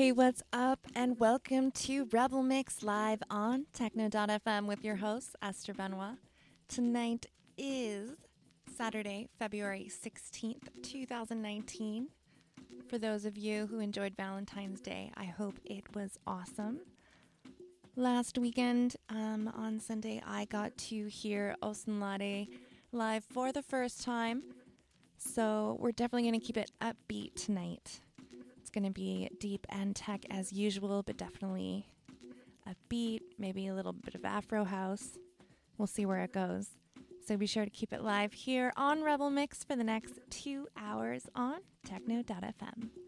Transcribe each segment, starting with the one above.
Hey, what's up? And welcome to Rebel Mix live on Techno.fm with your host, Esther Benoit. Tonight is Saturday, February 16th, 2019. For those of you who enjoyed Valentine's Day, I hope it was awesome. Last weekend um, on Sunday, I got to hear Osunlade live for the first time. So we're definitely going to keep it upbeat tonight. It's going to be deep and tech as usual, but definitely a beat, maybe a little bit of Afro house. We'll see where it goes. So be sure to keep it live here on Rebel Mix for the next two hours on techno.fm.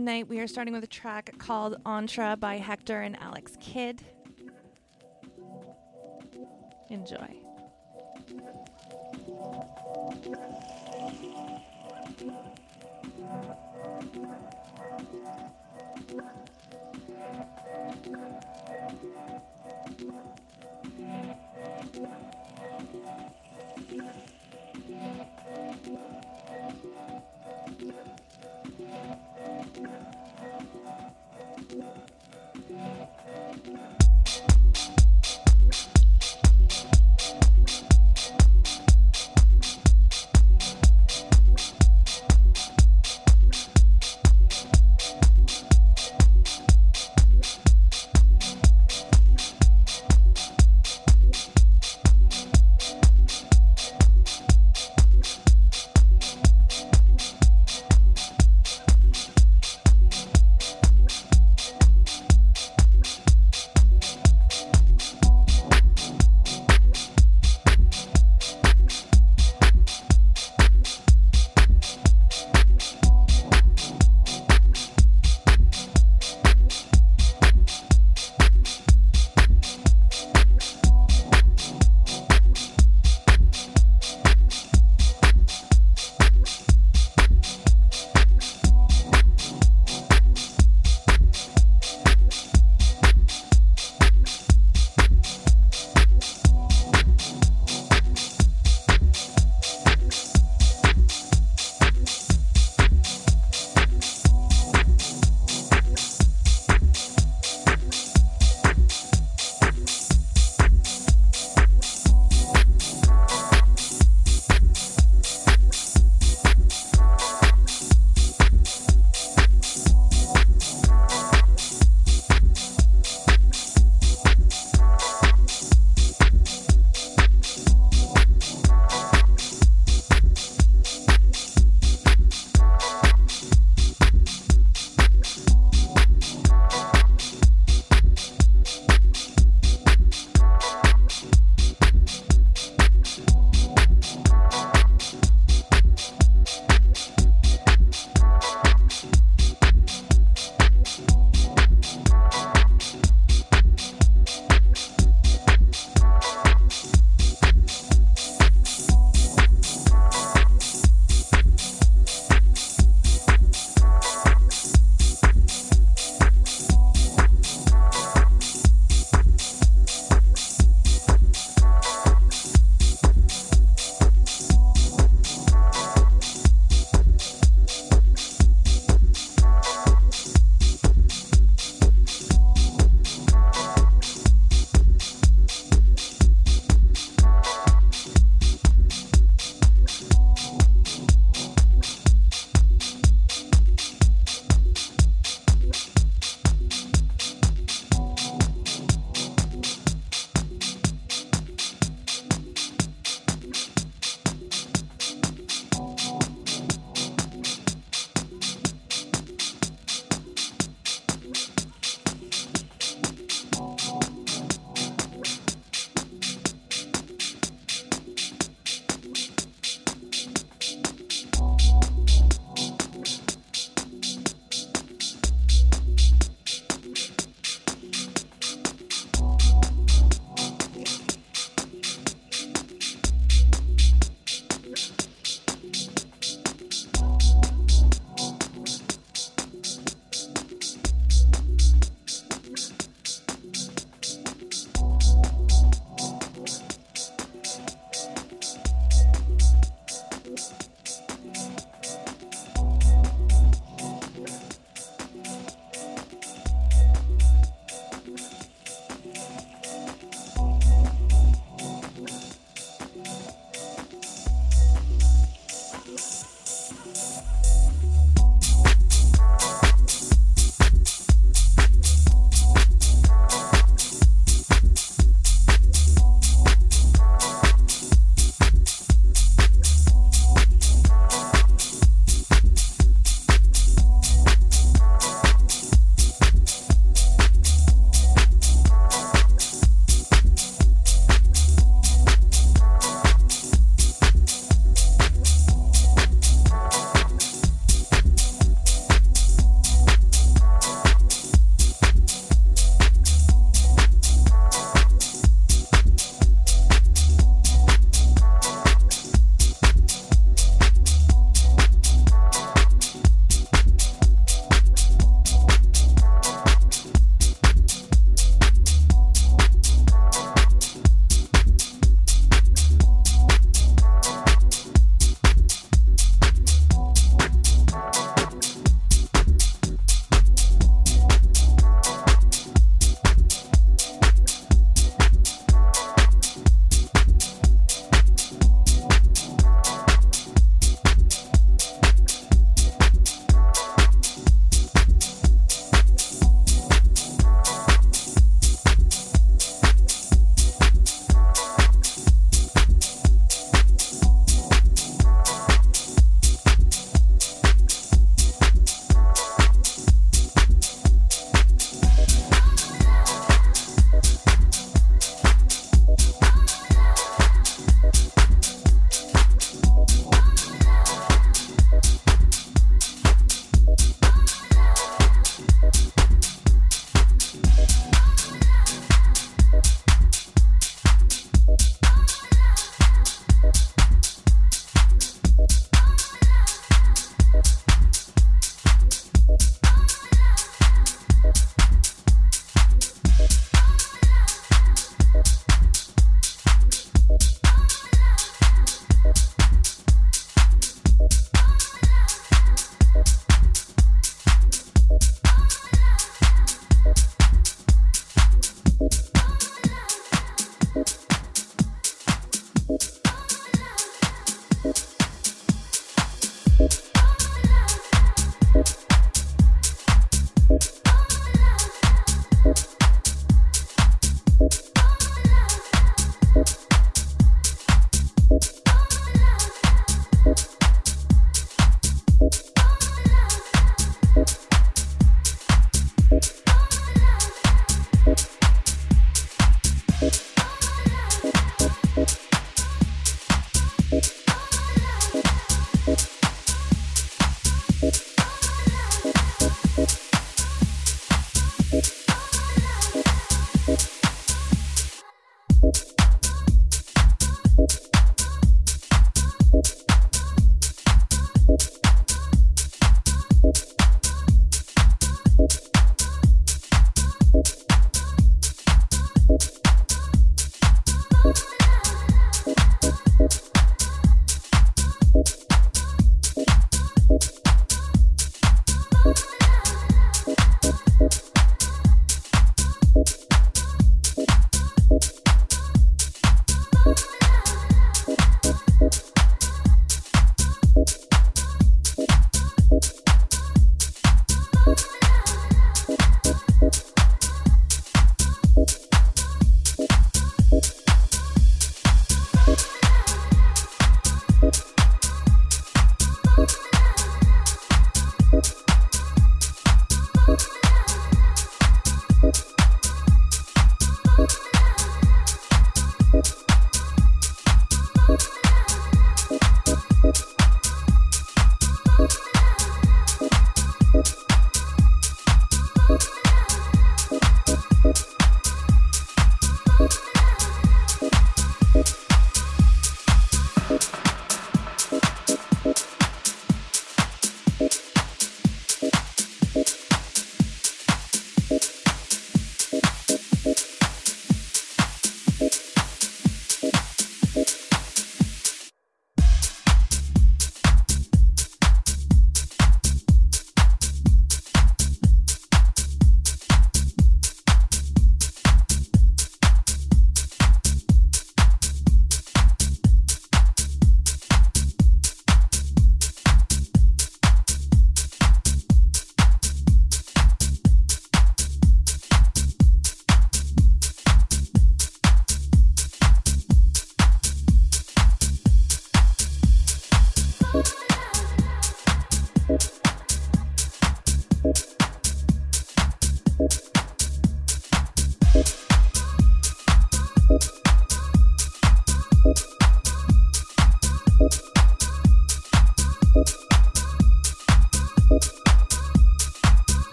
Tonight we are starting with a track called Entre by Hector and Alex Kidd. Enjoy.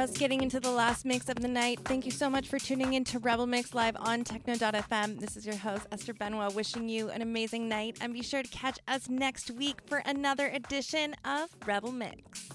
Just getting into the last mix of the night. Thank you so much for tuning in to Rebel Mix live on Techno.fm. This is your host, Esther Benoit, wishing you an amazing night. And be sure to catch us next week for another edition of Rebel Mix.